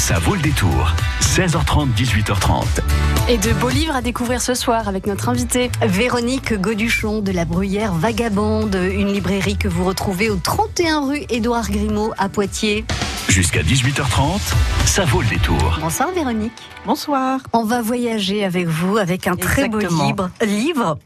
Ça vaut le détour. 16h30, 18h30. Et de beaux livres à découvrir ce soir avec notre invitée. Véronique Goduchon de la Bruyère Vagabonde, une librairie que vous retrouvez au 31 rue Édouard Grimaud à Poitiers. Jusqu'à 18h30, ça vaut le détour. Bonsoir Véronique. Bonsoir. On va voyager avec vous avec un très beau livre, livre,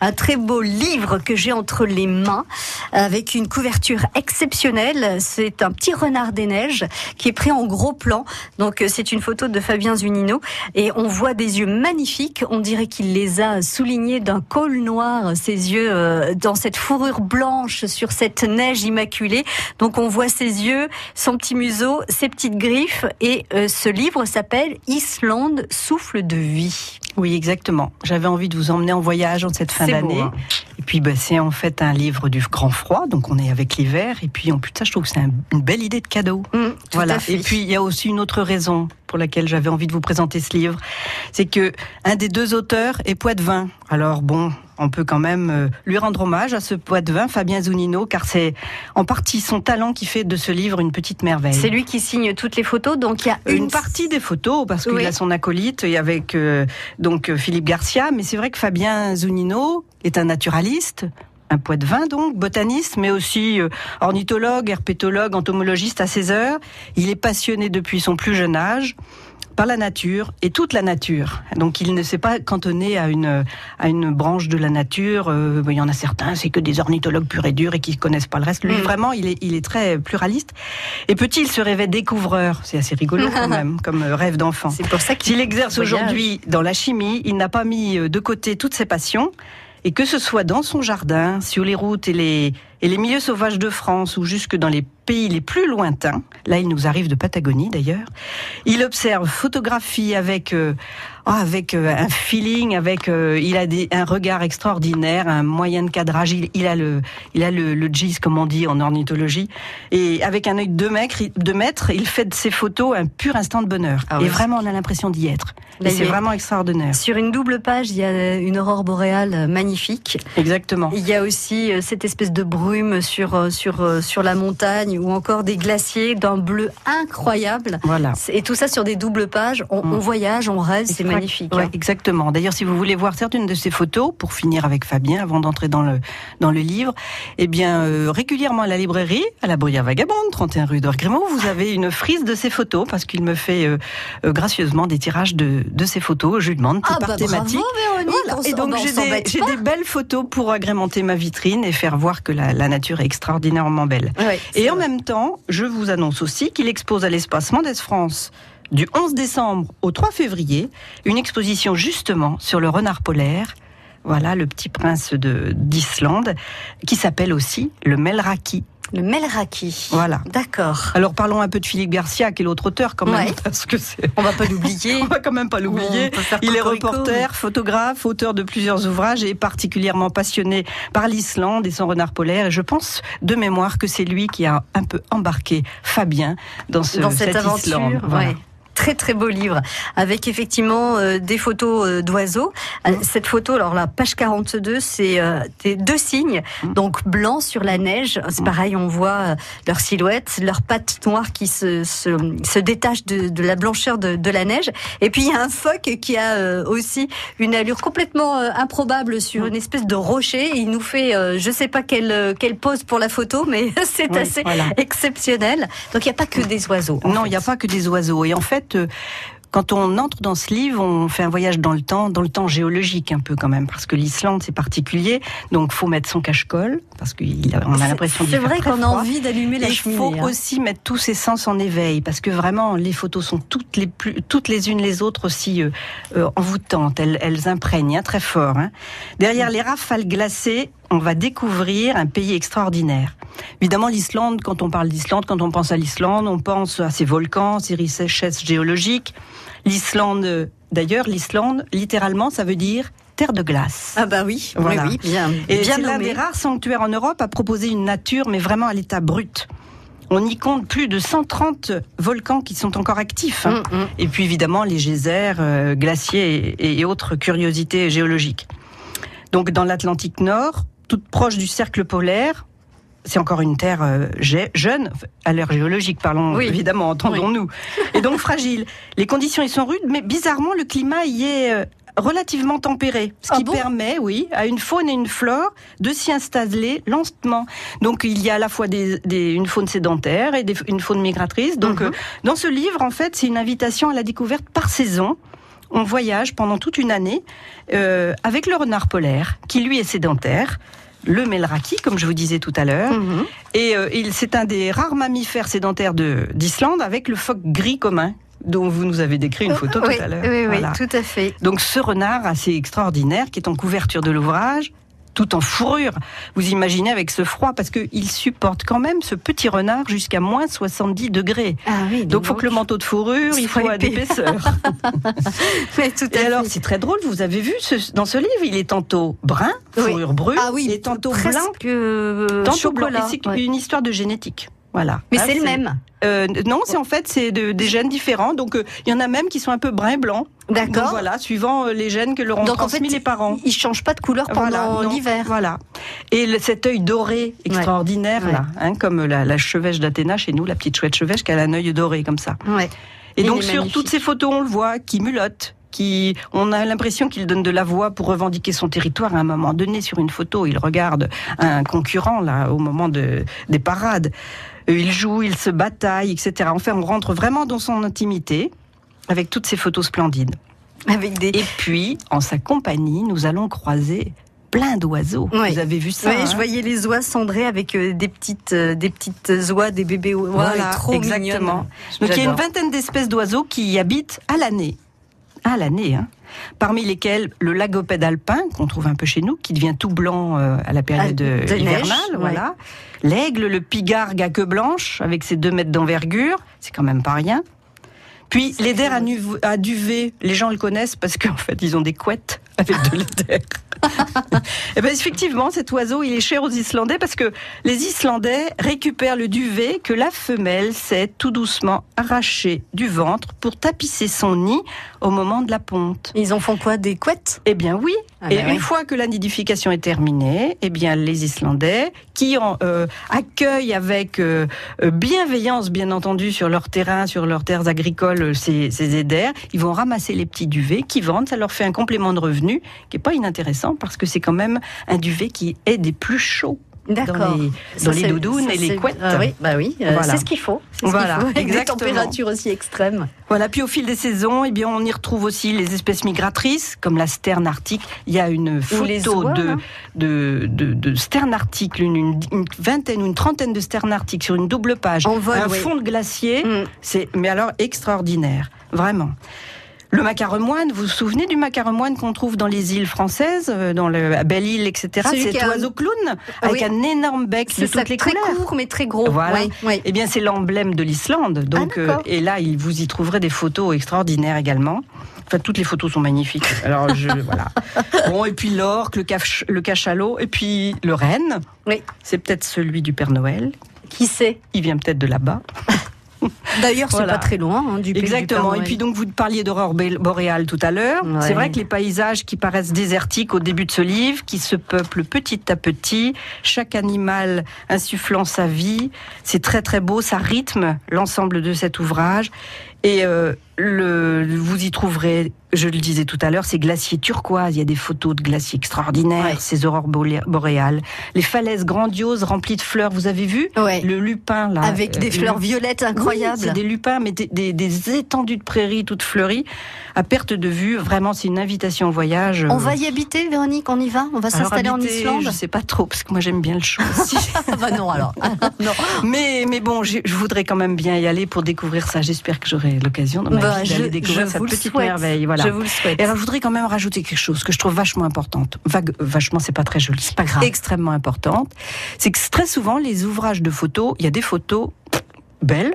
un très beau livre que j'ai entre les mains avec une couverture exceptionnelle. C'est un petit renard des neiges qui est pris en gros plan. Donc euh, c'est une photo de Fabien Zunino et on voit des yeux magnifiques. On dirait qu'il les a soulignés d'un col noir, ses yeux euh, dans cette fourrure blanche sur cette neige immaculée. Donc on voit ses yeux, son petit museau, ses petites griffes et euh, ce livre s'appelle Islande souffle de vie. Oui, exactement. J'avais envie de vous emmener en voyage en cette fin d'année. hein. Et puis, bah, c'est en fait un livre du grand froid, donc on est avec l'hiver. Et puis, en plus de ça, je trouve que c'est un- une belle idée de cadeau. Mmh, tout voilà. Et puis, il y a aussi une autre raison pour laquelle j'avais envie de vous présenter ce livre. C'est que un des deux auteurs est poitevin. Alors, bon, on peut quand même euh, lui rendre hommage à ce poitevin, Fabien Zunino, car c'est en partie son talent qui fait de ce livre une petite merveille. C'est lui qui signe toutes les photos, donc il y a une, une, partie des photos parce qu'il Oui. a son acolyte et avec euh, donc euh, Philippe Garcia mais c'est vrai que Fabien Zunino est un naturaliste un poids-de-vin donc, botaniste, mais aussi ornithologue, herpétologue, entomologiste à ses heures. Il est passionné depuis son plus jeune âge par la nature et toute la nature. Donc il ne s'est pas cantonné à une à une branche de la nature. Euh, il y en a certains, c'est que des ornithologues purs et durs et qui connaissent pas le reste. Lui Mm. vraiment, il est il est très pluraliste. Et petit, il se rêvait découvreur. C'est assez rigolo quand même, comme rêve d'enfant. C'est pour ça qu'il exerce aujourd'hui dans la chimie, il n'a pas mis euh, de côté toutes ses passions. Et que ce soit dans son jardin, sur les routes et les, et les milieux sauvages de France ou jusque dans les pays les plus lointains, là il nous arrive de Patagonie d'ailleurs, il observe, photographie avec, euh, avec euh, un feeling, avec, euh, il a des, un regard extraordinaire, un moyen de cadrage, il, il a le, il a le, le gis comme on dit en ornithologie, et avec un œil de mètre, de mètre, il fait de ses photos un pur instant de bonheur. Ah et vraiment on a l'impression d'y être. Il c'est est- vraiment extraordinaire. Sur une double page, il y a une aurore boréale magnifique. Exactement. Il y a aussi euh, cette espèce de brume sur, sur, sur la montagne ou encore des glaciers d'un bleu incroyable. Voilà. Et tout ça sur des doubles pages. On, Mm. on voyage, on rêve, c'est magnifique. ouais, hein. exactement. D'ailleurs, si vous voulez voir certaines de ces photos, pour finir avec Fabien, avant d'entrer dans le dans le livre, eh bien, euh, régulièrement à la librairie, à la Bruyère Vagabonde, 31 rue d'Orgrimaud, vous avez une frise de ces photos parce qu'il me fait euh, euh, gracieusement des tirages de de ces photos. Je lui demande Ah par bah thématique. bravo Voilà. Et donc on j'ai des, des belles photos pour agrémenter ma vitrine et faire voir que la, la nature est extraordinairement belle. Ouais, Et en vrai. même temps, je vous annonce aussi qu'il expose à l'espace Mendes France du 11 décembre au 3 février une exposition justement sur le renard polaire. Voilà le petit prince de d'Islande qui s'appelle aussi le Melraki. Le Melraki. Voilà. D'accord. Alors parlons un peu de Philippe Garcia qui est l'autre auteur quand même Ouais. parce que On va pas l'oublier. on va quand même pas l'oublier. Il est reporter, photographe, auteur de plusieurs ouvrages et est particulièrement passionné par l'Islande et son renard polaire. Et je pense de mémoire que c'est lui qui a un peu embarqué Fabien dans, ce, dans cette, aventure. Islande. Voilà. ouais. Très très beau livre avec effectivement euh, des photos euh, d'oiseaux. Euh, Cette photo, alors la page 42, c'est euh, deux signes, Mm. donc blanc sur la neige. C'est pareil, on voit euh, leur silhouette, leurs pattes noires qui se, se, se détachent de, de la blancheur de, de la neige. Et puis il y a un phoque qui a euh, aussi une allure complètement euh, improbable sur une espèce de rocher. Il nous fait, euh, je sais pas quelle, euh, quelle pose pour la photo, mais c'est Oui, assez voilà. exceptionnel. Donc il n'y a pas que des oiseaux. Non, il n'y a pas que des oiseaux. Et en fait, quand on entre dans ce livre, on fait un voyage dans le temps, dans le temps géologique un peu quand même, parce que l'Islande c'est particulier, donc faut mettre son cache-colle parce qu'on a l'impression C'est vrai qu'on a envie d'allumer la Et il cheminée. faut hein. aussi mettre tous ses sens en éveil parce que vraiment les photos sont toutes les plus, toutes les unes les autres aussi euh, euh, envoûtantes. Elles, elles imprègnent hein, très fort. hein. Derrière les rafales glacées, on va découvrir un pays extraordinaire. Évidemment, l'Islande, quand on parle d'Islande, quand on pense à l'Islande, on pense à ses volcans, ses richesses géologiques. L'Islande, d'ailleurs, l'Islande, littéralement, ça veut dire terre de glace. Ah bah oui, Voilà. oui, oui, bien, Et bien c'est l'un des rares sanctuaires en Europe à proposer une nature, mais vraiment à l'état brut. On y compte plus de 130 volcans qui sont encore actifs. hein. Mm, mm. Et puis évidemment les geysers, euh, glaciers et, et autres curiosités géologiques. Donc dans l'Atlantique Nord, toute proche du cercle polaire, c'est encore une terre euh, jeune, à l'ère géologique, parlons Oui. évidemment, entendons-nous, et donc fragile. Les conditions y sont rudes, mais bizarrement, le climat y est euh, relativement tempéré, ce Ah qui bon? permet, oui, à une faune et une flore de s'y installer lentement. Donc il y a à la fois des, des- une faune sédentaire et des- une faune migratrice. Donc Mhm. euh, dans ce livre, en fait, c'est une invitation à la découverte par saison. On voyage pendant toute une année euh, avec le renard polaire, qui lui est sédentaire, le melraki, comme je vous disais tout à l'heure, Mhm. et euh, il- c'est un des rares mammifères sédentaires de- d'Islande avec le phoque gris commun, dont vous nous avez décrit une photo oui, tout à l'heure. Oui, oui, tout à fait. Donc ce renard assez extraordinaire qui est en couverture de l'ouvrage, tout en fourrure. Vous imaginez avec ce froid, parce qu'il supporte quand même ce petit renard jusqu'à moins 70 degrés. Ah oui, Donc, il faut que le manteau de fourrure, il faut épais. d'épaisseur. Oui, tout à Et alors, c'est très drôle, vous avez vu ce- dans ce livre, il est tantôt brun, Oui. fourrure brune, Ah oui, et tantôt blanc, euh, tantôt blanc. chocolat. Et c'est ouais. une histoire de génétique. Voilà. Mais Ah, c'est le même. Euh, non, c'est en fait c'est de- des gènes différents. Donc euh, il y en a même qui sont un peu brun et blanc. D'accord. voilà, suivant euh, les gènes que leur ont Donc en transmis fait, les parents. il change pas de couleur pendant Voilà, l'hiver. Voilà. Et le- cet œil doré extraordinaire Ouais. là, hein, comme la, la chevêche d'Athéna chez nous, la petite chouette chevêche qui a un œil doré comme ça. Ouais. Et Il donc sur toutes ces photos, on le voit, qui mulotte, qui, on a l'impression qu'il donne de la voix pour revendiquer son territoire. À un moment donné, sur une photo, il regarde un concurrent là au moment de, des parades. Il joue, il se bataille, etc. Enfin, on rentre vraiment dans son intimité avec toutes ces photos splendides. Avec des. Et puis, en sa compagnie, nous allons croiser plein d'oiseaux. Ouais. Vous avez vu ça Oui, hein je voyais les oies cendrées avec euh, des petites, euh, des petites oies, des bébés oies, Voilà, trop exactement. Donc il y a une vingtaine d'espèces d'oiseaux qui y habitent à l'année. À l'année, hein. Parmi lesquels le lagopède alpin, qu'on trouve un peu chez nous, qui devient tout blanc euh, à la période Ah, neige, hivernale, ouais. voilà. L'aigle, le pigargue à queue blanche, avec ses deux mètres d'envergure, c'est quand même pas rien. Puis l'éder à, à duvet, les gens le connaissent parce qu'en fait ils ont des couettes avec de l'éder. Eh ben, effectivement, cet oiseau, il est cher aux Islandais parce que les Islandais récupèrent le duvet que la femelle s'est tout doucement arraché du ventre pour tapisser son nid au moment de la ponte. Ils en font quoi Des couettes? Eh bien oui. Ah Et bah une fois que la nidification est terminée, eh bien les Islandais, qui en, euh, accueillent avec euh, bienveillance, bien entendu, sur leur terrain, sur leurs terres agricoles, ces, ces éders, ils vont ramasser les petits duvets qui vendent. Ça leur fait un complément de revenu qui est pas inintéressant parce que c'est quand même un duvet qui est des plus chauds. Dans les, Ça, dans les doudounes ça, et les couettes. Ah oui, bah oui, euh, Voilà. c'est ce qu'il faut. Voilà, qu'il faut, avec des températures aussi extrêmes. Voilà, puis au fil des saisons, eh bien, on y retrouve aussi les espèces migratrices, comme la sterne arctique. Il y a une photo oies, de, hein. de, de, de sterne arctique, une, une- une vingtaine ou une trentaine de sternes arctiques sur une double page. En vol, un oui. fond de glacier, Mm. c'est, mais alors extraordinaire, vraiment. Le macaremoine, vous vous souvenez du macaremoine qu'on trouve dans les îles françaises, euh, dans le, à Belle-Île, etc. Celui Cet un- oiseau clown, Ah avec oui. un énorme bec de C'est toutes les très couleurs. court mais très gros. Voilà. Oui, oui. Eh bien, c'est l'emblème de l'Islande. Donc, Ah, d'accord. euh, et là, vous y trouverez des photos extraordinaires également. Enfin, toutes les photos sont magnifiques. Alors, je, voilà. Bon, et puis l'orque, le, cach- le cachalot, et puis le renne. Oui. C'est peut-être celui du Père Noël. Qui sait? Il vient peut-être de là-bas. D'ailleurs, c'est Voilà. pas très loin hein, du pays du Exactement. Père Et puis donc vous parliez d'aurore boréale tout à l'heure. Ouais. C'est vrai que les paysages qui paraissent désertiques au début de ce livre, qui se peuplent petit à petit, chaque animal insufflant sa vie, c'est très très beau, ça rythme l'ensemble de cet ouvrage. Et euh, le, vous y trouverez, je le disais tout à l'heure, ces glaciers turquoises. Il y a des photos de glaciers extraordinaires, Ouais. ces aurores boréales, les falaises grandioses remplies de fleurs. Vous avez vu Ouais. le lupin là, Avec des euh, fleurs le- violettes oui, incroyables. c'est des lupins, mais des, des- des étendues de prairies toutes fleuries, à perte de vue. Vraiment, c'est une invitation au voyage. On va y habiter, Véronique On y va? On va s'installer en Islande? Je sais pas trop, parce que moi j'aime bien le chaud aussi. Ah bah non alors. non. mais, mais bon, je voudrais quand même bien y aller pour découvrir ça. J'espère que j'aurai l'occasion dans ma Bah, vie d'aller découvrir cette petite merveille. Voilà. Je vous le souhaite. Et alors, je voudrais quand même rajouter quelque chose que je trouve vachement importante. Vague, vachement, c'est pas très joli. C'est pas grave. Extrêmement importante. C'est que très souvent, les ouvrages de photos, il y a des photos belles,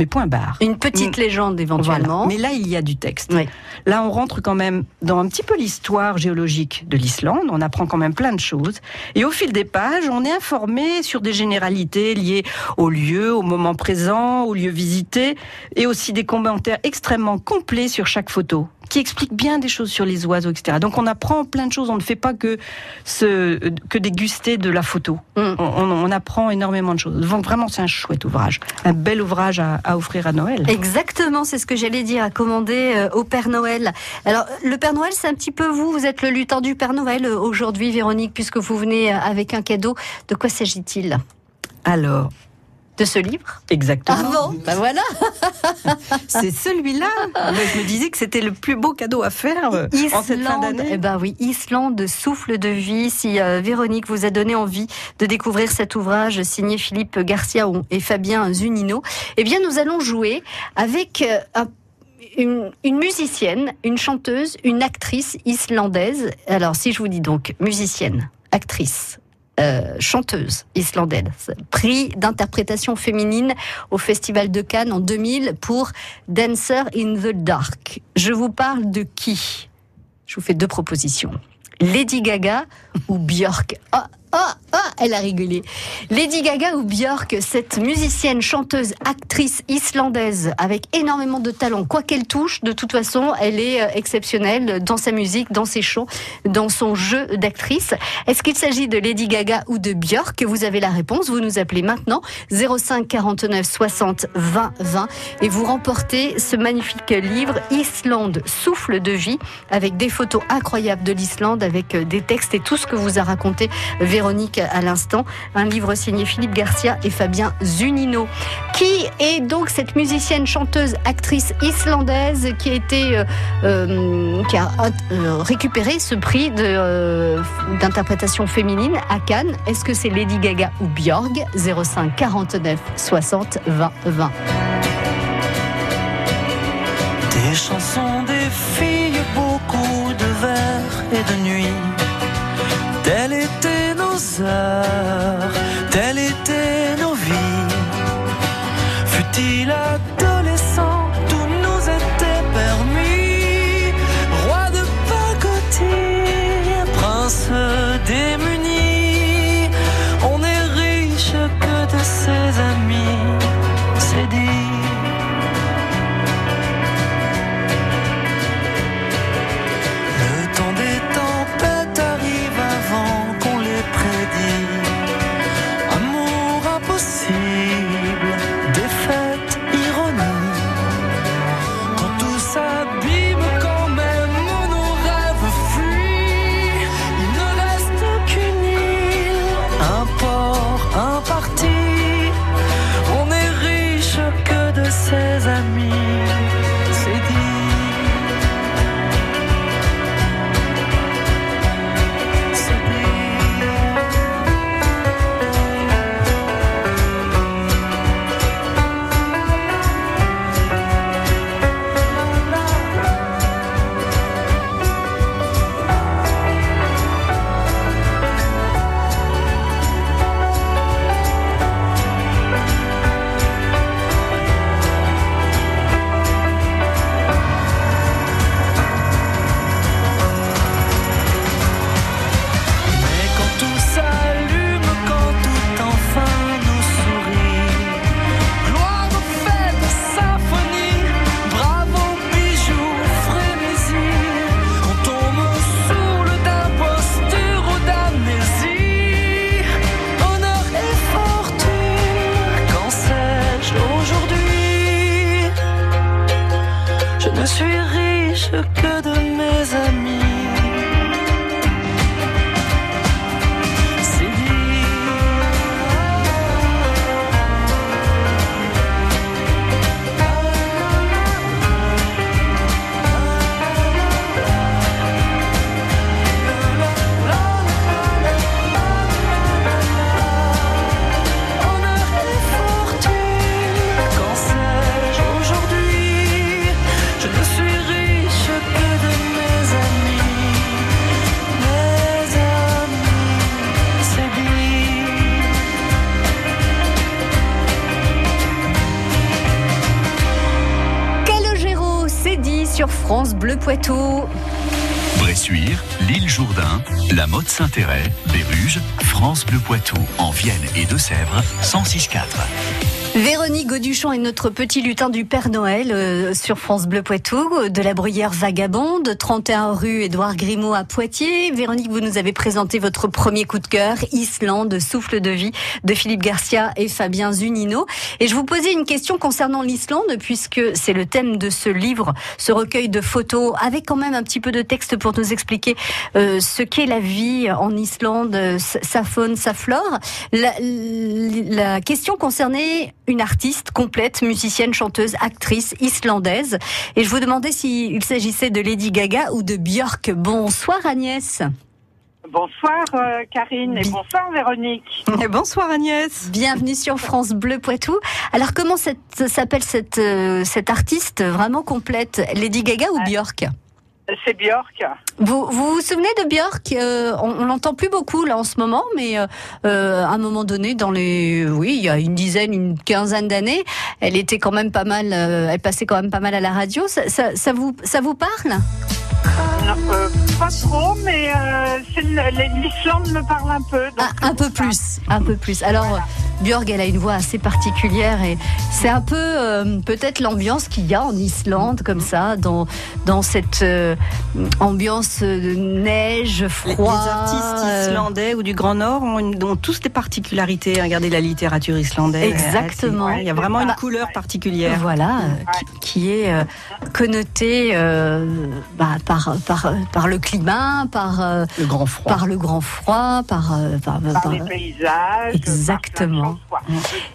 mais point barre. Une petite légende éventuellement. Voilà. Mais là, il y a du texte. Oui. Là, on rentre quand même dans un petit peu l'histoire géologique de l'Islande. On apprend quand même plein de choses. Et au fil des pages, on est informé sur des généralités liées au lieu, au moment présent, au lieu visité, et aussi des commentaires extrêmement complets sur chaque photo. Qui explique bien des choses sur les oiseaux, etc. Donc on apprend plein de choses. On ne fait pas que ce, que déguster de la photo. Mm. On, on- on apprend énormément de choses. Donc vraiment, c'est un chouette ouvrage, un bel ouvrage à, à offrir à Noël. Exactement, c'est ce que j'allais dire, à commander euh, au Père Noël. Alors, le Père Noël, c'est un petit peu vous, vous êtes le lutin du Père Noël euh, aujourd'hui, Véronique, puisque vous venez euh, avec un cadeau. De quoi s'agit-il? Alors, De ce livre exactement. Ah bon Ben voilà C'est celui-là. Je me disais que c'était le plus beau cadeau à faire euh, en cette fin Islande, d'année. eh ben oui, Islande, souffle de vie. Si euh, Véronique vous a donné envie de découvrir cet ouvrage signé Philippe Garcia et Fabien Zunino, eh bien nous allons jouer avec euh, un- une, une musicienne, une chanteuse, une actrice islandaise. Alors si je vous dis donc musicienne, actrice. Euh, chanteuse islandaise, prix d'interprétation féminine au Festival de Cannes en 2000 pour Dancer in the Dark. Je vous parle de qui? Je vous fais deux propositions. Lady Gaga ou Björk Ah, ah, ah, elle a rigolé. Lady Gaga ou Björk, cette musicienne, chanteuse, actrice islandaise avec énormément de talent. Quoi qu'elle touche, de toute façon, elle est euh, exceptionnelle dans sa musique, dans ses chants, dans son jeu d'actrice. Est-ce qu'il s'agit de Lady Gaga ou de Björk? Vous avez la réponse. Vous nous appelez maintenant 05 49 60 20 20 et vous remportez ce magnifique livre Islande, souffle de vie avec des photos incroyables de l'Islande, avec euh, des textes et tout ce que vous a raconté Véronique à l'instant. Un livre signé Philippe Garcia et Fabien Zunino. Qui est donc cette musicienne, chanteuse, actrice islandaise qui a euh, euh, euh, récupéré ce prix d'interprétation féminine à Cannes? Est-ce que c'est Lady Gaga ou Björk 05 49 60 20 20 Des chansons, des filles, beaucoup de vers et de nuits. Telles étaient nos heures, Bleu Poitou. Bressuire, l'île Jourdain, la Motte Saint-Héret, Béruges, France Bleu Poitou, en Vienne et Deux-Sèvres, 106.4. Véronique Gauduchon est notre petit lutin du Père Noël euh, sur France Bleu Poitou, de la bruyère vagabonde, 31 rue Édouard Grimaud à Poitiers. Véronique, vous nous avez présenté votre premier coup de cœur, Islande, souffle de vie, de Philippe Garcia et Fabien Zunino. Et je vous posais une question concernant l'Islande, puisque c'est le thème de ce livre, ce recueil de photos, avec quand même un petit peu de texte pour nous expliquer euh, ce qu'est la vie en Islande, euh, sa faune, sa flore. La, la question concernait une artiste complète, musicienne, chanteuse, actrice islandaise. Et je vous demandais s'il s'agissait de Lady Gaga ou de Björk. Bonsoir Agnès. Bonsoir euh, Karine et bonsoir Véronique. Et bonsoir Agnès. Bienvenue sur France Bleu Poitou. Alors comment s'appelle cette, euh, cette artiste vraiment complète Lady Gaga ou Björk? C'est Björk. vous, vous vous souvenez de Björk Euh, On, on l'entend plus beaucoup là en ce moment, mais euh, euh, à un moment donné, dans les, oui, il y a une dizaine, une quinzaine d'années, elle était quand même pas mal, euh, elle passait quand même pas mal à la radio. Ça, ça, ça vous, ça vous parle? Non, pas trop, mais l'Islande me parle un peu. donc Ah, un peu plus, un peu plus. Alors, Björk, elle a une voix assez particulière et c'est un peu euh, peut-être l'ambiance qu'il y a en Islande, comme ça, dans, dans cette euh, ambiance de neige, Les, froid. les artistes euh, islandais ou du Grand Nord ont, une- ont tous des particularités. Regardez la littérature islandaise. Exactement. Ouais, Il y a vraiment une Bah, couleur particulière. Voilà, euh, qui, qui est euh, connoté euh, bah, par, par, par le climat, par, euh, Le grand froid. par le grand froid, par, euh, par- Par par- les paysages. Exactement.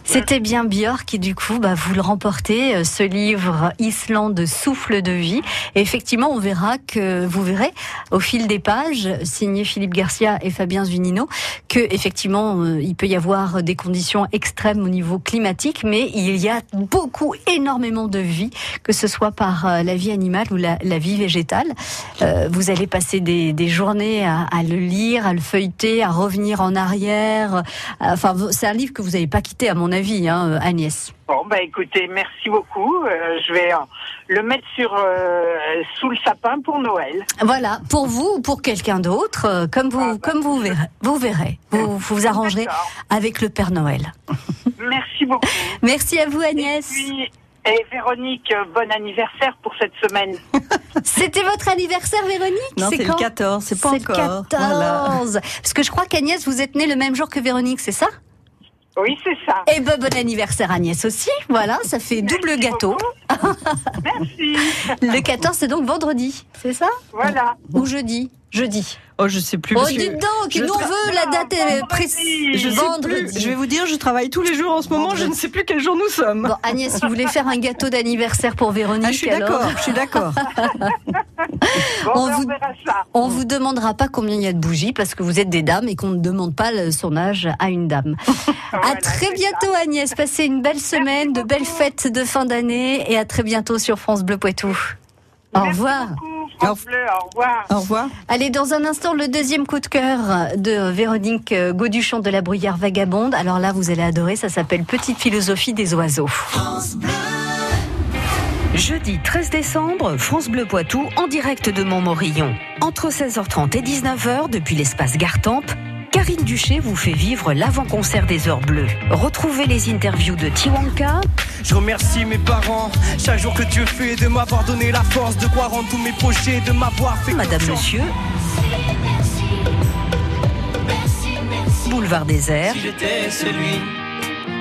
C'était bien Björk et du coup, bah, vous le remportez, euh, ce livre Islande souffle de vie. Et effectivement, on verra que vous verrez au fil des pages, signé Philippe Garcia et Fabien Zunino, que effectivement, euh, il peut y avoir des conditions extrêmes au niveau climatique, mais il y a beaucoup, énormément de vie, que ce soit par euh, la vie animale ou la, vie végétale. Vous allez passer des, journées à, à le lire, à le feuilleter, à revenir en arrière. Enfin, c'est un livre que vous n'avez pas quitté, à mon avis, hein, Agnès. Bon, bah écoutez, merci beaucoup. Euh, je vais euh, le mettre sur euh, sous le sapin pour Noël. Voilà, pour vous ou pour quelqu'un d'autre, euh, comme vous, Ah, bah, comme vous verrez, vous verrez, vous vous arrangerez avec le Père Noël. Merci beaucoup. Merci à vous, Et Agnès. puis, et Véronique, bon anniversaire pour cette semaine. C'était votre anniversaire, Véronique? Non, c'est le quand? 14, c'est pas C'est le encore. 14. Voilà. Parce que je crois qu'Agnès, vous êtes née le même jour que Véronique, c'est ça? Oui, c'est ça. Eh ben, bon anniversaire Agnès aussi. Voilà, ça fait double gâteau. Merci. Le 14, c'est donc vendredi, c'est ça? Voilà. Ou jeudi Jeudi. Oh, je sais plus. Oh, dites donc, je nous on veut la date euh, précise. Je sais vendredi. plus. Je vais vous dire, je travaille tous les jours en ce moment. Je ne sais plus quel jour nous sommes. Bon, Agnès, si vous voulez faire un gâteau d'anniversaire pour Véronique, Ah, je suis d'accord. Je suis d'accord. Bon, On ben, vous- on vous demandera pas combien il y a de bougies parce que vous êtes des dames et qu'on ne demande pas le- son âge à une dame. à très bientôt Agnès, passez une belle semaine, de belles beaucoup. fêtes de fin d'année et à très bientôt sur France Bleu Poitou. Au revoir. beaucoup, France Bleu, au revoir. Au revoir. Allez, dans un instant, le deuxième coup de cœur de Véronique Gauduchon de la Bruyère Vagabonde. Alors là, vous allez adorer, ça s'appelle Petite philosophie des oiseaux. Jeudi 13 décembre, France Bleu Poitou en direct de Montmorillon. Entre 16h30 et 19h depuis l'espace Gartempe, Karine Duché vous fait vivre l'avant-concert des Heures Bleues. Retrouvez les interviews de Tiwanka, Je remercie mes parents chaque jour que Dieu fait de m'avoir donné la force de croire en tous mes projets, de m'avoir fait Madame confiance. Monsieur, Boulevard Désert Si j'étais celui,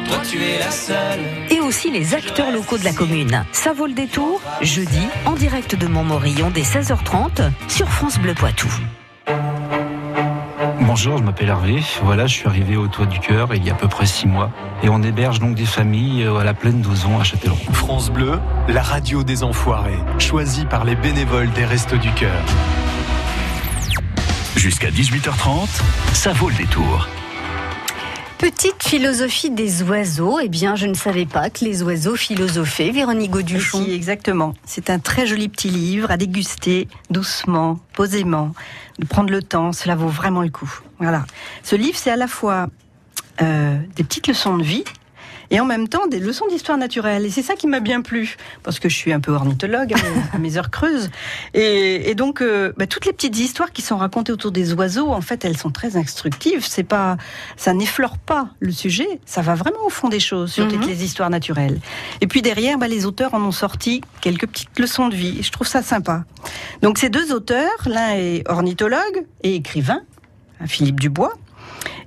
toi tu es la seule. et aussi les acteurs locaux de la commune. Ça vaut le détour, jeudi, en direct de Montmorillon dès 16h30 sur France Bleu Poitou. Bonjour, je m'appelle Hervé. Voilà, je suis arrivé au Toit du Cœur il y a à peu près six mois. Et on héberge donc des familles euh, à la plaine d'Ozon à Châtellerault. France Bleu, la radio des enfoirés, choisie par les bénévoles des Restos du Cœur. Jusqu'à 18h30, ça vaut le détour. Petite philosophie des oiseaux. Eh bien, je ne savais pas que les oiseaux philosophaient. Véronique Gauduchon. Si, exactement. C'est un très joli petit livre à déguster doucement, posément, de prendre le temps. Cela vaut vraiment le coup. Voilà. Ce livre, c'est à la fois euh, des petites leçons de vie et en même temps des leçons d'histoire naturelle. Et c'est ça qui m'a bien plu, parce que je suis un peu ornithologue à mes, heures creuses. Et, et donc, euh, bah, toutes les petites histoires qui sont racontées autour des oiseaux, en fait, elles sont très instructives. C'est pas, ça n'effleure pas le sujet, ça va vraiment au fond des choses sur toutes Mhm. les histoires naturelles. Et puis derrière, bah, les auteurs en ont sorti quelques petites leçons de vie. Et je trouve ça sympa. Donc ces deux auteurs, l'un est ornithologue et écrivain, hein, Philippe Dubois,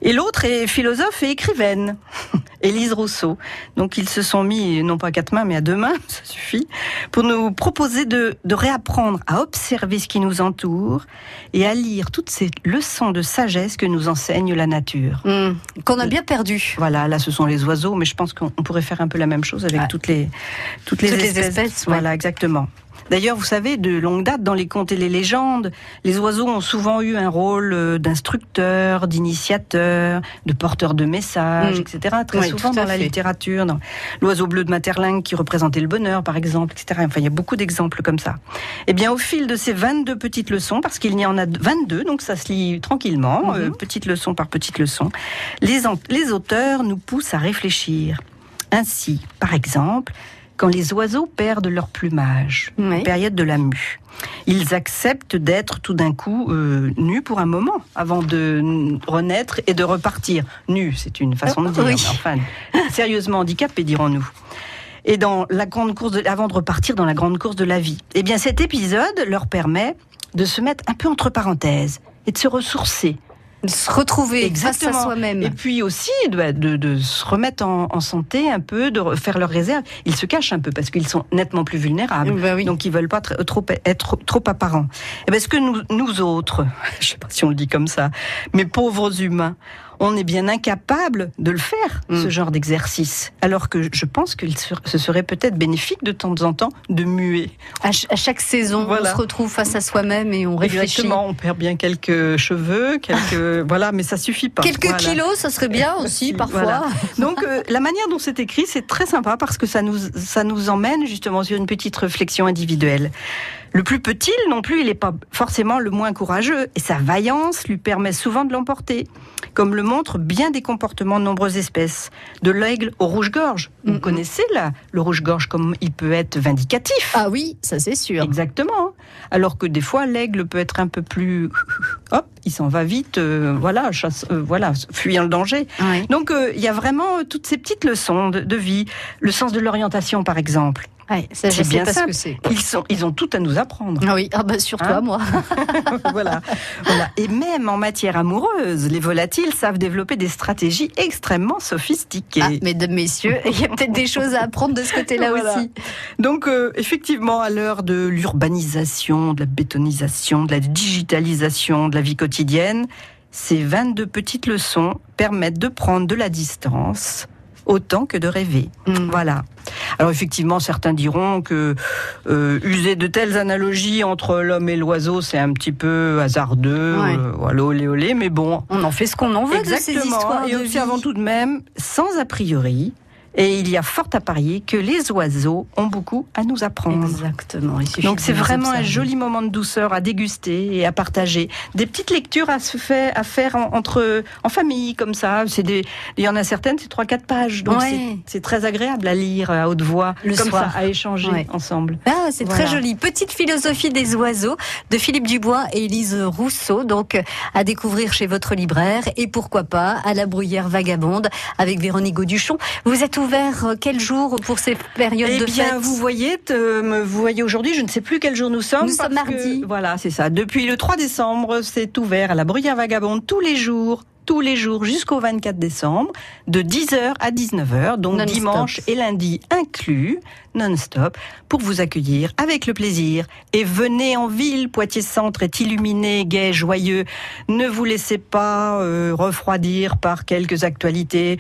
et l'autre est philosophe et écrivaine, Élise Rousseau. Donc ils se sont mis, non pas à quatre mains, mais à deux mains, ça suffit, pour nous proposer de, de réapprendre à observer ce qui nous entoure et à lire toutes ces leçons de sagesse que nous enseigne la nature. Hmm, Qu'on a bien perdu. Voilà, là ce sont les oiseaux, mais je pense qu'on on pourrait faire un peu la même chose avec Ouais. toutes les toutes les Toutes les espèces. espèces, ouais. Voilà, exactement. D'ailleurs, vous savez, de longue date, dans les contes et les légendes, les oiseaux ont souvent eu un rôle euh, d'instructeur, d'initiateur, de porteur de messages, Mm. etc. Très Oui, souvent dans la fait. littérature, dans l'oiseau bleu de Materlingue qui représentait le bonheur, par exemple, etc. Enfin, il y a beaucoup d'exemples comme ça. Eh bien, au fil de ces 22 petites leçons, parce qu'il y en a 22, donc ça se lit tranquillement, Mhm. euh, petite leçon par petite leçon, les auteurs nous poussent à réfléchir. Ainsi, par exemple, quand les oiseaux perdent leur plumage, Oui. période de la mue, ils acceptent d'être tout d'un coup euh, nus pour un moment, avant de renaître et de repartir. Nus, c'est une façon de dire, Oui. enfin, sérieusement handicapés, dirons-nous. Et dans la grande course, de, avant de repartir dans la grande course de la vie. Eh bien, cet épisode leur permet de se mettre un peu entre parenthèses et de se ressourcer. De se retrouver face à Exactement. soi-même. Et puis aussi de, de- de se remettre en, en santé un peu, de faire leurs réserves. Ils se cachent un peu parce qu'ils sont nettement plus vulnérables. Bah oui. Donc ils veulent pas tr- trop être trop apparents. Et ben, est-ce que nous, nous autres, je sais pas si on le dit comme ça, mais pauvres humains, on est bien incapable de le faire, Mm. ce genre d'exercice. Alors que je pense que ce serait peut-être bénéfique de temps en temps de muer. À, ch- à chaque saison, Voilà. on se retrouve face à soi-même et on réfléchit. Exactement, on perd bien quelques cheveux, quelques voilà, mais ça suffit pas. Quelques Voilà. kilos, ça serait bien aussi parfois. Voilà. Donc euh, la manière dont c'est écrit, c'est très sympa parce que ça nous ça nous emmène justement sur une petite réflexion individuelle. Le plus petit non plus, il n'est pas forcément le moins courageux et sa vaillance lui permet souvent de l'emporter, comme le montrent bien des comportements de nombreuses espèces, de l'aigle au rouge-gorge. Vous connaissez là le rouge-gorge comme il peut être vindicatif. Ah oui, ça c'est sûr. Exactement. Alors que des fois, l'aigle peut être un peu plus. Hop, il s'en va vite, euh, voilà, chasse, euh, voilà, fuyant le danger. Donc, euh, il y a vraiment toutes ces petites leçons de, de vie. Le sens de l'orientation, par exemple. Ouais, ça, C'est bien c'est. Ils, sont, ils ont tout à nous apprendre. Ah oui, ah bah sur toi, Hein moi. voilà. voilà. Et même en matière amoureuse, les volatiles savent développer des stratégies extrêmement sophistiquées. Ah, mesdames, messieurs, il y a peut-être des choses à apprendre de ce côté-là Voilà. aussi. Donc, euh, effectivement, à l'heure de l'urbanisation, de la bétonisation, de la digitalisation de la vie quotidienne, ces 22 petites leçons permettent de prendre de la distance autant que de rêver. Mm. Voilà. Alors effectivement, certains diront que euh, user de telles analogies entre l'homme et l'oiseau, c'est un petit peu hasardeux, Ouais. euh, voilà, olé olé, mais bon, On en fait ce qu'on en veut de ces histoires et de observons tout de même, sans a priori, et il y a fort à parier que les oiseaux ont beaucoup à nous apprendre. Exactement. il suffit Donc c'est vraiment un joli moment de douceur à déguster et à partager. Des petites lectures à se faire, à faire en, entre en famille comme ça. Des, il y en a certaines, c'est trois quatre pages. Donc Ouais. c'est- très agréable à lire à haute voix, Le comme soir. ça, à échanger Ouais. ensemble. Ah, c'est Voilà. très joli. Petite philosophie des oiseaux de Philippe Dubois et Élise Rousseau, donc à découvrir chez votre libraire et pourquoi pas à la bruyère vagabonde avec Véronique Gauduchon. Vous êtes ouvert euh, quel jour pour ces périodes Eh de bien, fête vous voyez, euh, me- vous voyez aujourd'hui, je ne sais plus quel jour nous sommes. Nous sommes que- mardi. voilà, c'est ça. Depuis le 3 décembre, c'est ouvert à la Bruyère Vagabonde tous les jours. Tous les jours jusqu'au 24 décembre, de 10h à 19h, donc dimanche et lundi inclus, non-stop, pour vous accueillir avec le plaisir. Et venez en ville, Poitiers Centre est illuminé, gai, joyeux. Ne vous laissez pas euh, refroidir par quelques actualités.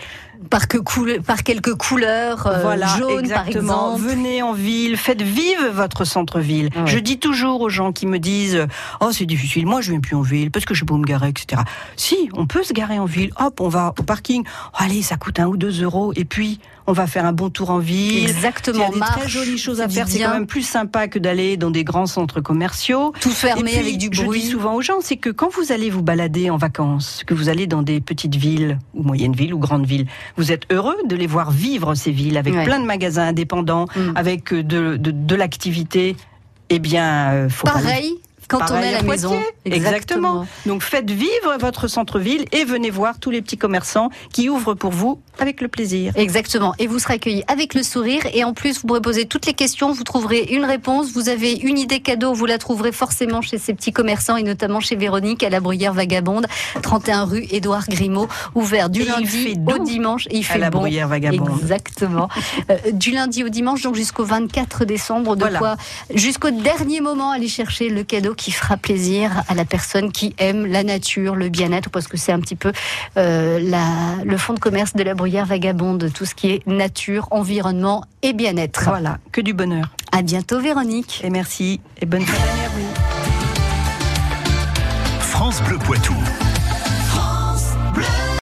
par, que coule- par quelques couleurs euh, Voilà, jaunes, par exactement. exemple. Venez en ville, faites vivre votre centre-ville. Ouais. Je dis toujours aux gens qui me disent Oh, c'est difficile, moi je viens plus en ville parce que je peux pas me garer, etc. Si, on peut se garer en ville. Hop, on va au parking. Oh, allez, ça coûte un ou deux euros. Et puis, on va faire un bon tour en ville. Exactement. Il y a des marche, très jolies choses à faire. C'est quand même plus sympa que d'aller dans des grands centres commerciaux. Tout fermé puis, avec du Je bruit. dis souvent aux gens, c'est que quand vous allez vous balader en vacances, que vous allez dans des petites villes ou moyennes villes ou grandes villes, vous êtes heureux de les voir vivre ces villes avec Ouais. plein de magasins indépendants, Mm. avec euh, de, de, de l'activité. Eh bien, euh, faut pas Pareil quand on est à la Poitiers. maison. Exactement. Donc faites vivre votre centre-ville et venez voir tous les petits commerçants qui ouvrent pour vous avec le plaisir. Exactement. Et vous serez accueillis avec le sourire. Et en plus, vous pourrez poser toutes les questions. Vous trouverez une réponse. Vous avez une idée cadeau. Vous la trouverez forcément chez ces petits commerçants et notamment chez Véronique à la Bruyère Vagabonde, 31 rue Édouard Grimaud, ouvert du Et lundi au dimanche. Et il fait à la bon. Bruyère Vagabonde. Exactement. Euh, du lundi au dimanche, donc jusqu'au 24 décembre. De Voilà. quoi, jusqu'au dernier moment, aller chercher le cadeau qui fera plaisir à la personne qui aime la nature, le bien-être, parce que c'est un petit peu euh, la, le fonds de commerce de la Bruyère Vagabonde, tout ce qui est nature, environnement et bien-être. Voilà, que du bonheur. À bientôt, Véronique. Et merci et bonne fin d'année à vous. France Bleu Poitou.